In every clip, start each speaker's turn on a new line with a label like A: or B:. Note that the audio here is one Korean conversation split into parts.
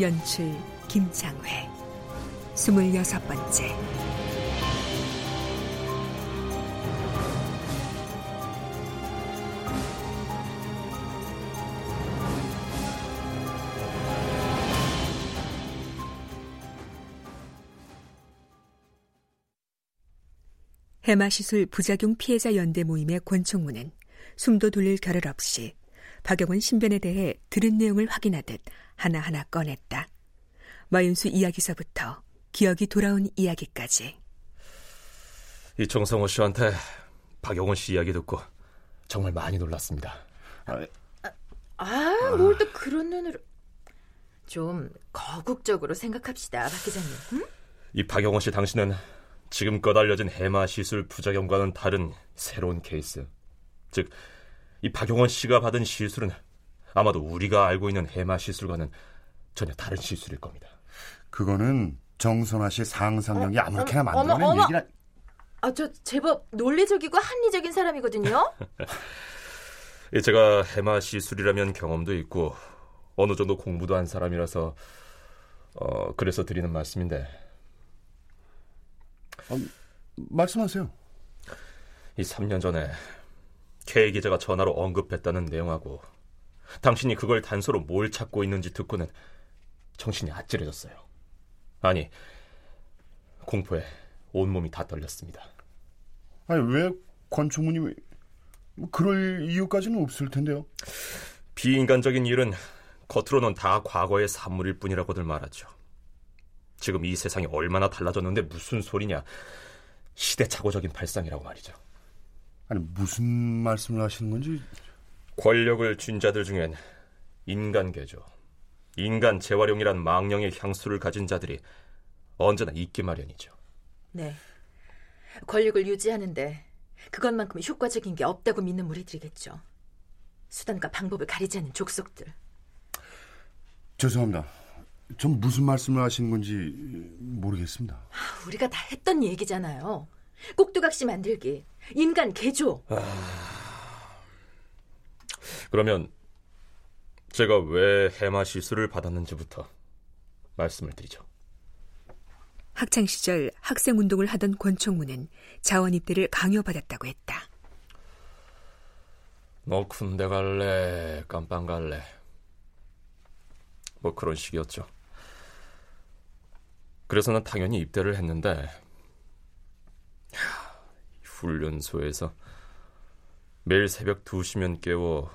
A: 연출 김창회. 스물여섯 번째. 해마시술 부작용 피해자 연대 모임의 권총무는 숨도 돌릴 겨를 없이 박영원 신변에 대해 들은 내용을 확인하듯 하나하나 꺼냈다. 마윤수 이야기서부터 기억이 돌아온 이야기까지.
B: 이 정성호 씨한테 박영원 씨 이야기 듣고 정말 많이 놀랐습니다.
C: 아, 뭘 또 그런 눈으로. 좀 거국적으로 생각합시다, 박 기자님. 응?
B: 이 박영원 씨 당신은 지금껏 알려진 해마 시술 부작용과는 다른 새로운 케이스. 즉, 이 박영원 씨가 받은 시술은 아마도 우리가 알고 있는 해마 시술과는 전혀 다른 시술일 겁니다.
D: 그거는 정선아 씨 상상력이
C: 어,
D: 아무렇게나 만들어낸
C: 어머.
D: 얘기라.
C: 아, 저 제법 논리적이고 합리적인 사람이거든요.
B: 예, 제가 해마 시술이라면 경험도 있고 어느 정도 공부도 한 사람이라서 어, 그래서 드리는 말씀인데
D: 말씀하세요.
B: 이 3년 전에 K 기자가 전화로 언급했다는 내용하고 당신이 그걸 단서로 뭘 찾고 있는지 듣고는 정신이 아찔해졌어요. 아니, 공포에 온몸이 다 떨렸습니다.
D: 아니 왜 권총무님이 뭐 그럴 이유까지는 없을 텐데요.
B: 비인간적인 일은 겉으로는 다 과거의 산물일 뿐이라고들 말하죠. 지금 이 세상이 얼마나 달라졌는데 무슨 소리냐. 시대착오적인 발상이라고 말이죠.
D: 아니 무슨 말씀을 하시는 건지
B: 권력을 쥔 자들 중엔 인간 개조, 인간 재활용이란 망령의 향수를 가진 자들이 언제나 있기 마련이죠.
C: 네. 권력을 유지하는데 그것만큼 효과적인 게 없다고 믿는 무리들이겠죠. 수단과 방법을 가리지 않는 족속들.
D: 죄송합니다. 전 무슨 말씀을 하시는 건지 모르겠습니다.
C: 아, 우리가 다 했던 얘기잖아요. 꼭두각시 만들기, 인간 개조.
B: 그러면 제가 왜 해마 시술을 받았는지부터 말씀을 드리죠.
A: 학창 시절 학생 운동을 하던 권총무는 자원 입대를 강요받았다고 했다.
B: 너 군대 갈래, 깜빵 갈래. 뭐 그런 식이었죠. 그래서 난 당연히 입대를 했는데, 야, 훈련소에서 매일 새벽 2시면 깨워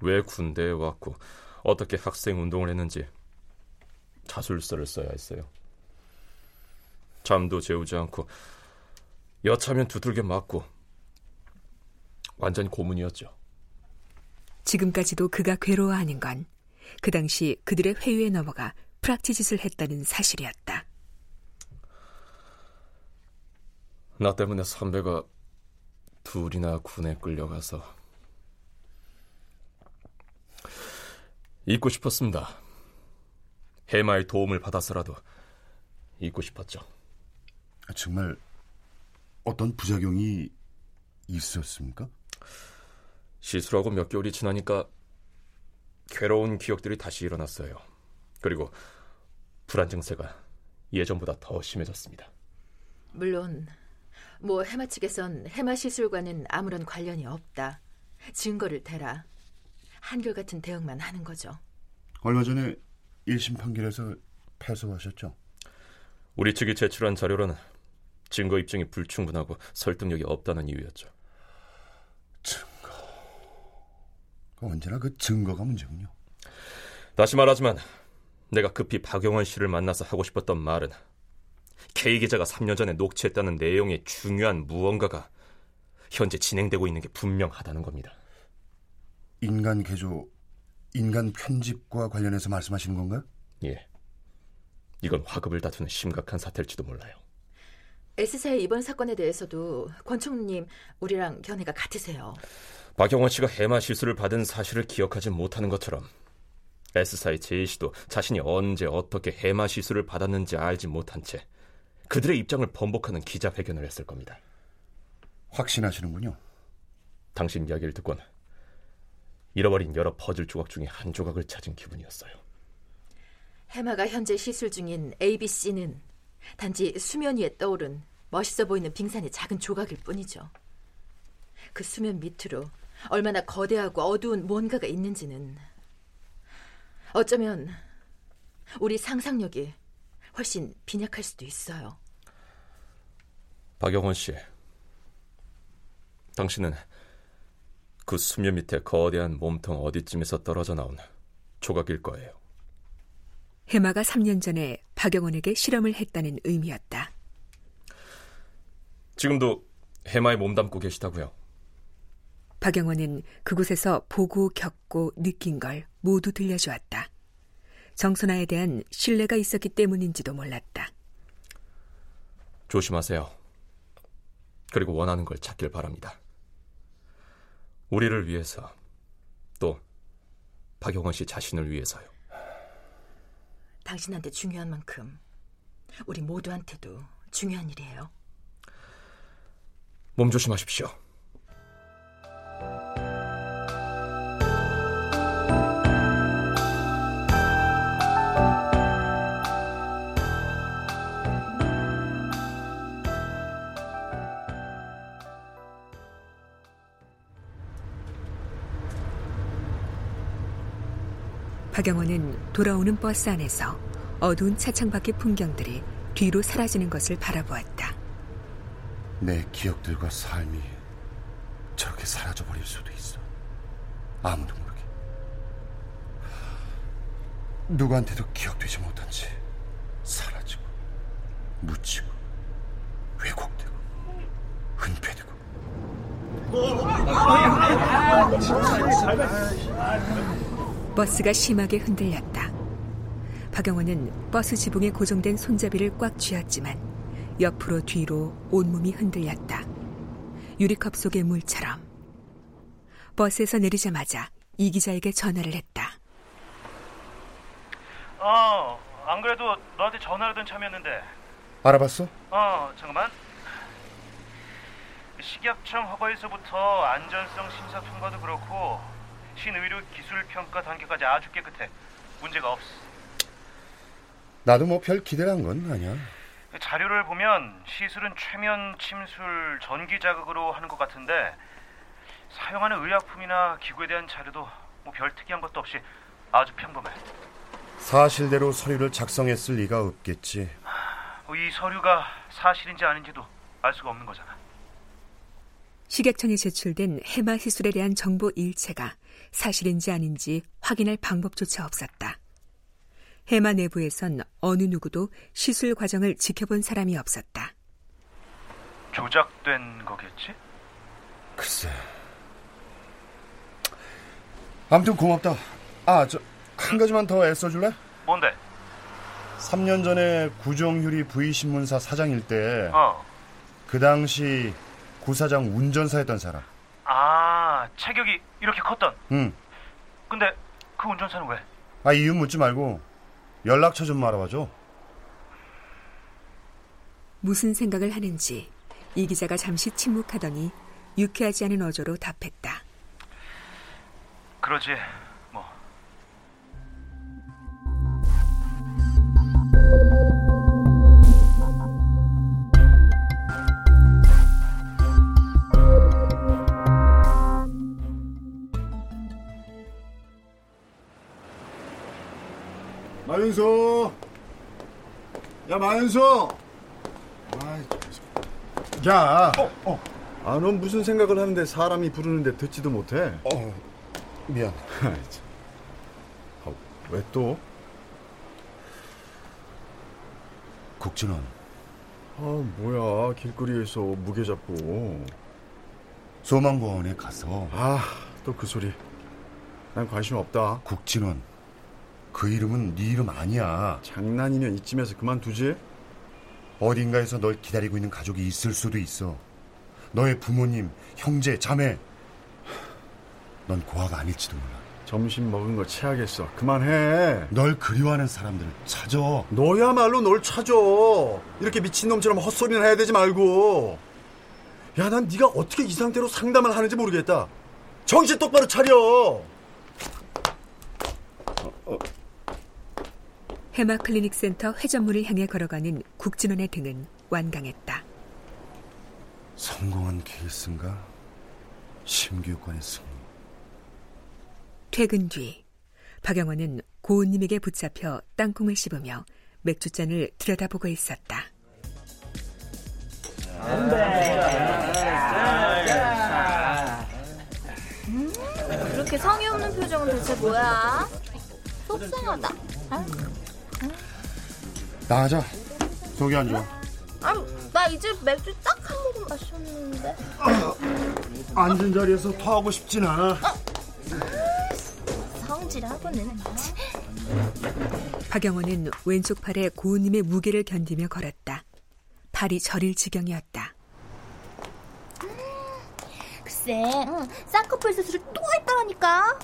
B: 왜 군대에 왔고 어떻게 학생 운동을 했는지 자술서를 써야 했어요. 잠도 재우지 않고 여차면 두들겨 맞고 완전 고문이었죠.
A: 지금까지도 그가 괴로워하는 건 그 당시 그들의 회유에 넘어가 프락치 짓을 했다는 사실이었다.
B: 나 때문에 선배가 둘이나 군에 끌려가서 잊고 싶었습니다. 해마의 도움을 받아서라도 잊고 싶었죠.
D: 정말 어떤 부작용이 있었습니까?
B: 시술하고 몇 개월이 지나니까 괴로운 기억들이 다시 일어났어요. 그리고 불안 증세가 예전보다 더 심해졌습니다.
C: 물론 뭐 해마 측에선 해마 시술과는 아무런 관련이 없다. 증거를 대라. 한결같은 대응만 하는 거죠.
D: 얼마 전에 1심 판결에서 패소하셨죠?
B: 우리 측이 제출한 자료로는 증거 입증이 불충분하고 설득력이 없다는 이유였죠.
D: 언제나 그 증거가 문제군요.
B: 다시 말하지만 내가 급히 박영원 씨를 만나서 하고 싶었던 말은 K 기자가 3년 전에 녹취했다는 내용의 중요한 무언가가 현재 진행되고 있는 게 분명하다는 겁니다.
D: 인간 개조, 인간 편집과 관련해서 말씀하시는 건가요?
B: 예. 이건 화급을 다투는 심각한 사태일지도 몰라요.
C: S사의 이번 사건에 대해서도 권총님 우리랑 견해가 같으세요.
B: 박영원 씨가 해마 실수를 받은 사실을 기억하지 못하는 것처럼 S사의 제이 씨도 자신이 언제 어떻게 해마 시술을 받았는지 알지 못한 채 그들의 입장을 번복하는 기자회견을 했을 겁니다.
D: 확신하시는군요.
B: 당신 이야기를 듣곤 잃어버린 여러 퍼즐 조각 중에 한 조각을 찾은 기분이었어요.
C: 해마가 현재 시술 중인 ABC는 단지 수면 위에 떠오른 멋있어 보이는 빙산의 작은 조각일 뿐이죠. 그 수면 밑으로 얼마나 거대하고 어두운 뭔가가 있는지는 어쩌면 우리 상상력이 훨씬 빈약할 수도 있어요.
B: 박영원 씨, 당신은 그 수면 밑에 거대한 몸통 어디쯤에서 떨어져 나온 조각일 거예요.
A: 해마가 3년 전에 박영원에게 실험을 했다는 의미였다.
B: 지금도 해마에 몸담고 계시다고요?
A: 박영원은 그곳에서 보고 겪고 느낀 걸 모두 들려주었다. 정선아에 대한 신뢰가 있었기 때문인지도 몰랐다.
B: 조심하세요. 그리고 원하는 걸 찾길 바랍니다. 우리를 위해서 또 박영원 씨 자신을 위해서요.
C: 당신한테 중요한 만큼 우리 모두한테도 중요한 일이에요.
B: 몸 조심하십시오.
A: 박영원은 돌아오는 버스 안에서 어두운 차창 밖의 풍경들이 뒤로 사라지는 것을 바라보았다.
D: 내 기억들과 삶이 저렇게 사라져버릴 수도 있어. 아무도 모르게. 누구한테도 기억되지 못한 채 사라지고, 묻히고, 왜곡되고, 은폐되고.
A: 버스가 심하게 흔들렸다. 박영원은 버스 지붕에 고정된 손잡이를 꽉 쥐었지만 옆으로 뒤로 온몸이 흔들렸다. 유리컵 속의 물처럼. 버스에서 내리자마자 이 기자에게 전화를 했다.
E: 어, 안 그래도 너한테 전화하던 참이었는데.
D: 알아봤어?
E: 어, 잠깐만. 식약청 허가에서부터 안전성 심사 통과도 그렇고 신의료 기술 평가 단계까지 아주 깨끗해. 문제가 없어.
D: 나도 뭐 별 기대한 건 아니야.
E: 그 자료를 보면 시술은 최면 침술 전기 자극으로 하는 것 같은데 사용하는 의약품이나 기구에 대한 자료도 뭐 별 특이한 것도 없이 아주 평범해.
D: 사실대로 서류를 작성했을 리가 없겠지.
E: 뭐이 서류가 사실인지 아닌지도 알 수가 없는 거잖아.
A: 식약청에 제출된 해마 시술에 대한 정보 일체가 사실인지 아닌지 확인할 방법조차 없었다. 해마 내부에선 어느 누구도 시술 과정을 지켜본 사람이 없었다.
E: 조작된 거겠지?
D: 글쎄. 아무튼 고맙다. 아, 저, 한 가지만 더 애써줄래?
E: 뭔데?
D: 3년 전에 구정휴리 V신문사 사장일 때,
E: 어.
D: 그 당시 구사장 운전사 했던 사람.
E: 아, 체격이 이렇게 컸던.
D: 응.
E: 근데 그 운전사는 왜?
D: 아, 이유 묻지 말고 연락처 좀 알아봐줘.
A: 무슨 생각을 하는지 이 기자가 잠시 침묵하더니 유쾌하지 않은 어조로 답했다.
E: 그러지. 뭐.
D: 마윤서, 야, 마연수! 아이, 야! 어,
F: 아, 넌 무슨 생각을 하는데 사람이 부르는데 듣지도 못해?
D: 어, 미안.
F: 아, 왜 또?
D: 국진원,
F: 아, 뭐야. 길거리에서 무게 잡고.
D: 소망공원에 가서
F: 아, 또 그 소리. 난 관심 없다.
D: 국진원, 그 이름은 네 이름 아니야.
F: 장난이면 이쯤에서 그만두지?
D: 어딘가에서 널 기다리고 있는 가족이 있을 수도 있어. 너의 부모님, 형제, 자매. 넌 고아가 아닐지도 몰라.
F: 점심 먹은 거 체하겠어. 그만해.
D: 널 그리워하는 사람들을 찾아.
F: 너야말로 널 찾아. 이렇게 미친놈처럼 헛소리나 해야 되지 말고. 야, 난 네가 어떻게 이 상태로 상담을 하는지 모르겠다. 정신 똑바로 차려.
A: 해마 클리닉 센터 회전문을 향해 걸어가는 국진원의 등은 완강했다.
D: 성공한 케이스인가? 심교육관의 승리.
A: 퇴근 뒤 박영원은 고은님에게 붙잡혀 땅콩을 씹으며 맥주잔을 들여다보고 있었다.
G: 그렇게 성의 없는 표정은 대체 뭐야? 속상하다.
D: 나가자. 안 좋아.
G: 아유, 나 이제 맥주 딱 한 모금 마셨는데.
D: 앉은 자리에서 토하고 싶진 않아.
G: 성질하고는.
A: 박영원은 왼쪽 팔에 고은님의 무게를 견디며 걸었다. 팔이 저릴 지경이었다.
G: 글쎄, 쌍꺼풀 수술을 또 했다라니까.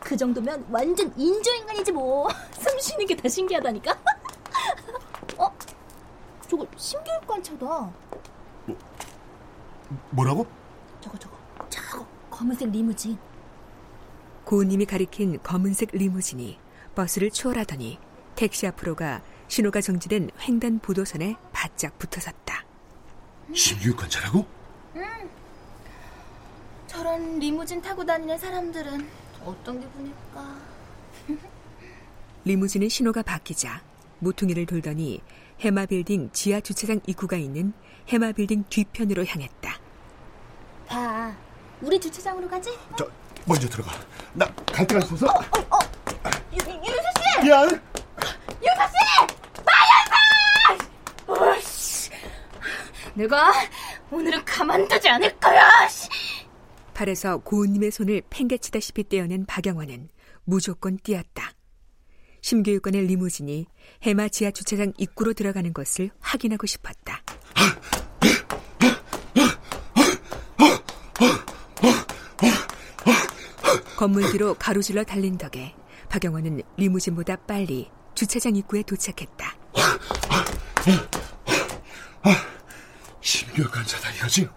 G: 그 정도면 완전 인조인간이지 뭐. 숨 쉬는 게 다 신기하다니까. 어? 저거 심교육관차다.
D: 뭐라고?
G: 저거 저거 저거 검은색 리무진.
A: 고은님이 가리킨 검은색 리무진이 버스를 추월하더니 택시 앞으로가 신호가 정지된 횡단 보도선에 바짝 붙어섰다.
D: 심교육관 차라고?
G: 저런 리무진 타고 다니는 사람들은 어떤 기분일까?
A: 리무진의 신호가 바뀌자 모퉁이를 돌더니 해마빌딩 지하 주차장 입구가 있는 해마빌딩 뒤편으로 향했다.
G: 봐, 우리 주차장으로 가지?
D: 저, 먼저 들어가. 나 갈 데가 있어서.
G: 유, 유서 씨,
D: 미안.
G: 유서 씨, 나연사! 어씨, 내가 오늘은 가만두지 않을 거야. 씨.
A: 팔에서 고은님의 손을 팽개치다시피 떼어낸 박영원은 무조건 뛰었다. 심교육관의 리무진이 해마 지하 주차장 입구로 들어가는 것을 확인하고 싶었다. 건물 뒤로 가로질러 달린 덕에 박영원은 리무진보다 빨리 주차장 입구에 도착했다.
D: 심교육관 차다 이거지?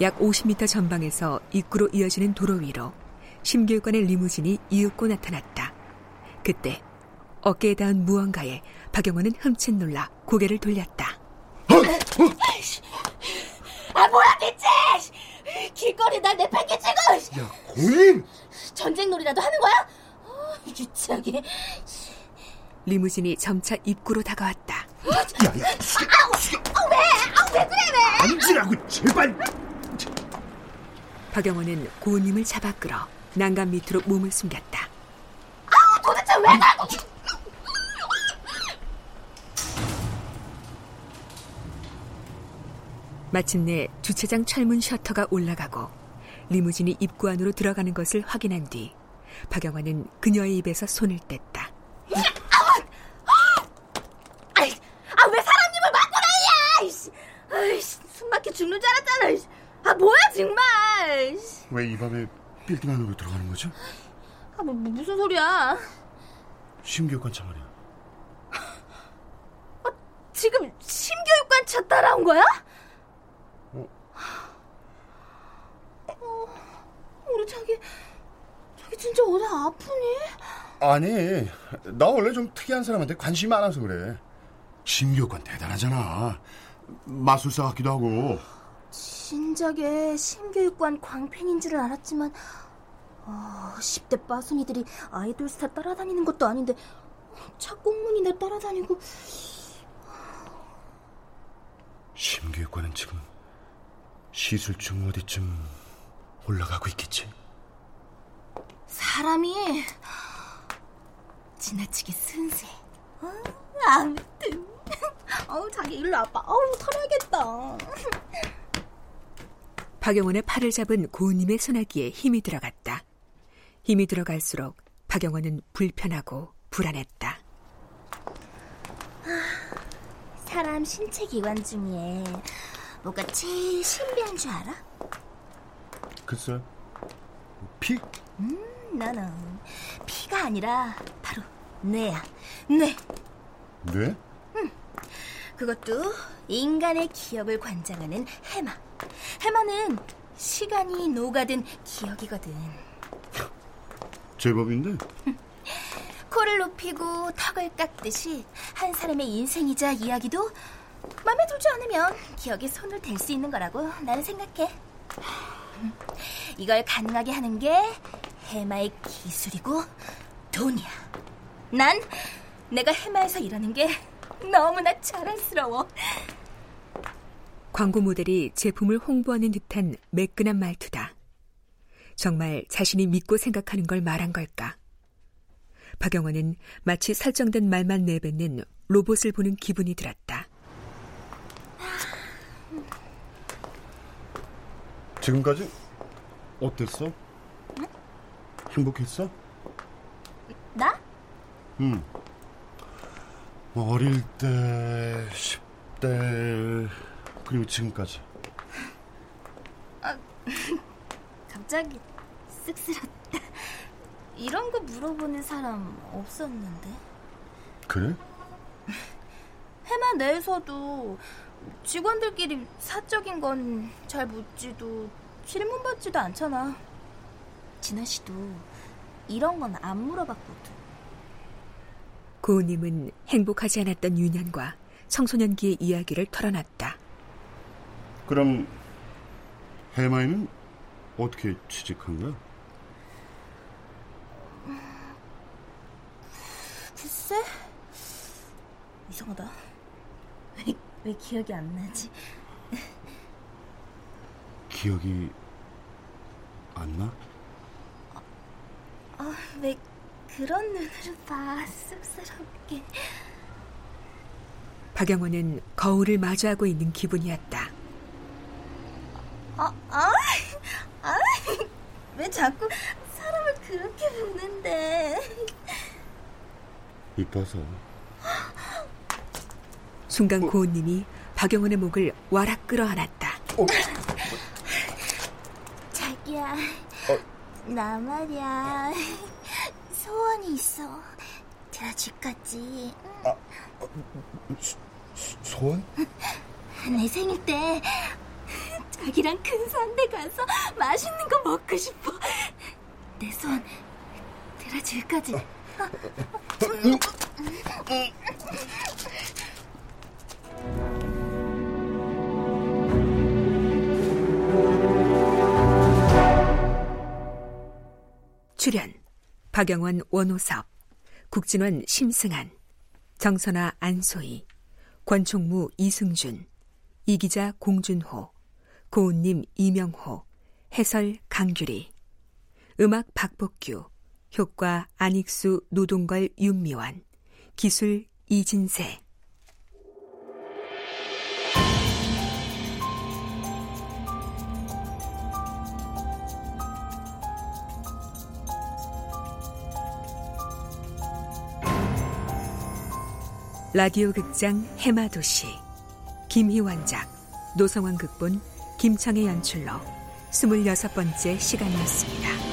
A: 약 50m 전방에서 입구로 이어지는 도로 위로 심교육관의 리무진이 이윽고 나타났다. 그때 어깨에 닿은 무언가에 박영원은 흠칫 놀라 고개를 돌렸다.
G: 아 뭐야 대체! 길거리 날 내팽개치고
D: 야, 고인!
G: 전쟁 놀이라도 하는 거야? 어, 유치하게.
A: 리무진이 점차 입구로 다가왔다.
D: 야, 야, 숙여, 숙여.
G: 아, 왜? 아, 왜 그래 왜?
D: 앉으라고, 제발.
A: 박영원은 고은님을 잡아 끌어 난간 밑으로 몸을 숨겼다.
G: 아, 도대체 왜 나고?
A: 마침내 주차장 철문 셔터가 올라가고 리무진이 입구 안으로 들어가는 것을 확인한 뒤 박영환은 그녀의 입에서 손을 뗐다.
G: 아이, 아, 왜 사람님을 맞고 난리야! 이씨. 아이씨, 숨 막혀 죽는 줄 알았잖아. 아, 뭐야, 정말.
D: 왜 이 밤에 빌딩 안으로 들어가는 거죠?
G: 아, 뭐, 뭐, 무슨 소리야.
D: 심교육관 차 말이야.
G: 지금 심교육관 차 따라온 거야? 어, 우리 자기, 자기 진짜 어디 아프니?
D: 아니, 나 원래 좀 특이한 사람한테 관심이 많아서 그래. 심교육관 대단하잖아. 마술사 같기도 하고.
G: 진작에 심교육관 광팬인 줄은 알았지만 아, 10대 빠순이들이 아이돌 스타 따라다니는 것도 아닌데 착공문이나 따라다니고
D: 심교육과는 지금 시술 중 어디쯤 올라가고 있겠지?
G: 사람이 지나치게 순수해. 어, 아무튼 어우 자기 일로 와봐. 어우 털어야겠다.
A: 박영원의 팔을 잡은 고은님의 소나기에 힘이 들어갔다. 힘이 들어갈수록 박영원은 불편하고 불안했다.
G: 사람 신체 기관 중에 뭐가 제일 신비한 줄 알아?
D: 글쎄, 피?
G: 나는 피가 아니라 바로 뇌야. 뇌.
D: 뇌?
G: 그것도 인간의 기억을 관장하는 해마. 해마는 시간이 녹아든 기억이거든.
D: 제법인데?
G: 코를 높이고 턱을 깎듯이 한 사람의 인생이자 이야기도 마음에 들지 않으면 기억에 손을 댈 수 있는 거라고 나는 생각해. 이걸 가능하게 하는 게 해마의 기술이고 돈이야. 난 내가 해마에서 일하는 게 너무나 자랑스러워.
A: 광고 모델이 제품을 홍보하는 듯한 매끈한 말투다. 정말 자신이 믿고 생각하는 걸 말한 걸까? 박영원은 마치 설정된 말만 내뱉는 로봇을 보는 기분이 들었다.
D: 지금까지 어땠어? 행복했어?
G: 나?
D: 응. 뭐 어릴 때, 10대, 그리고 지금까지.
G: 갑자기 쑥스럽다. 이런 거 물어보는 사람 없었는데.
D: 그래?
G: 해마 내에서도 직원들끼리 사적인 건 잘 묻지도 질문 받지도 않잖아. 진아 씨도 이런 건 안 물어봤거든.
A: 고은님은 행복하지 않았던 유년과 청소년기의 이야기를 털어놨다.
D: 그럼, 해마이는 어떻게 취직한 거야?
G: 글쎄? 이상하다. 왜, 왜 기억이 안 나지?
D: 기억이 안 나?
G: 아, 왜 그런 눈으로 봐, 쑥스럽게.
A: 박영원은 거울을 마주하고 있는 기분이었다.
G: 아, 아, 아, 왜 자꾸 사람을 그렇게 보는데?
D: 이뻐서.
A: 순간 고은님이 박영원의 목을 와락 끌어안았다.
G: 자기야, 나 말이야. 소원이 있어. 들어줄 거지?
D: 소원?
G: 내 생일 때 자기랑 근사한 데 가서 맛있는 거 먹고 싶어. 내 소원 들어줄 거지?
A: 출연 박영원 원호섭 국진원 심승한 정선아 안소희 권총무 이승준 이기자 공준호 고은님 이명호 해설 강규리 음악 박복규 효과 안익수 노동걸 윤미환 기술 이진세 라디오 극장 해마도시 김희원작 노성원 극본 김창의 연출로 스물여섯 번째 시간이었습니다.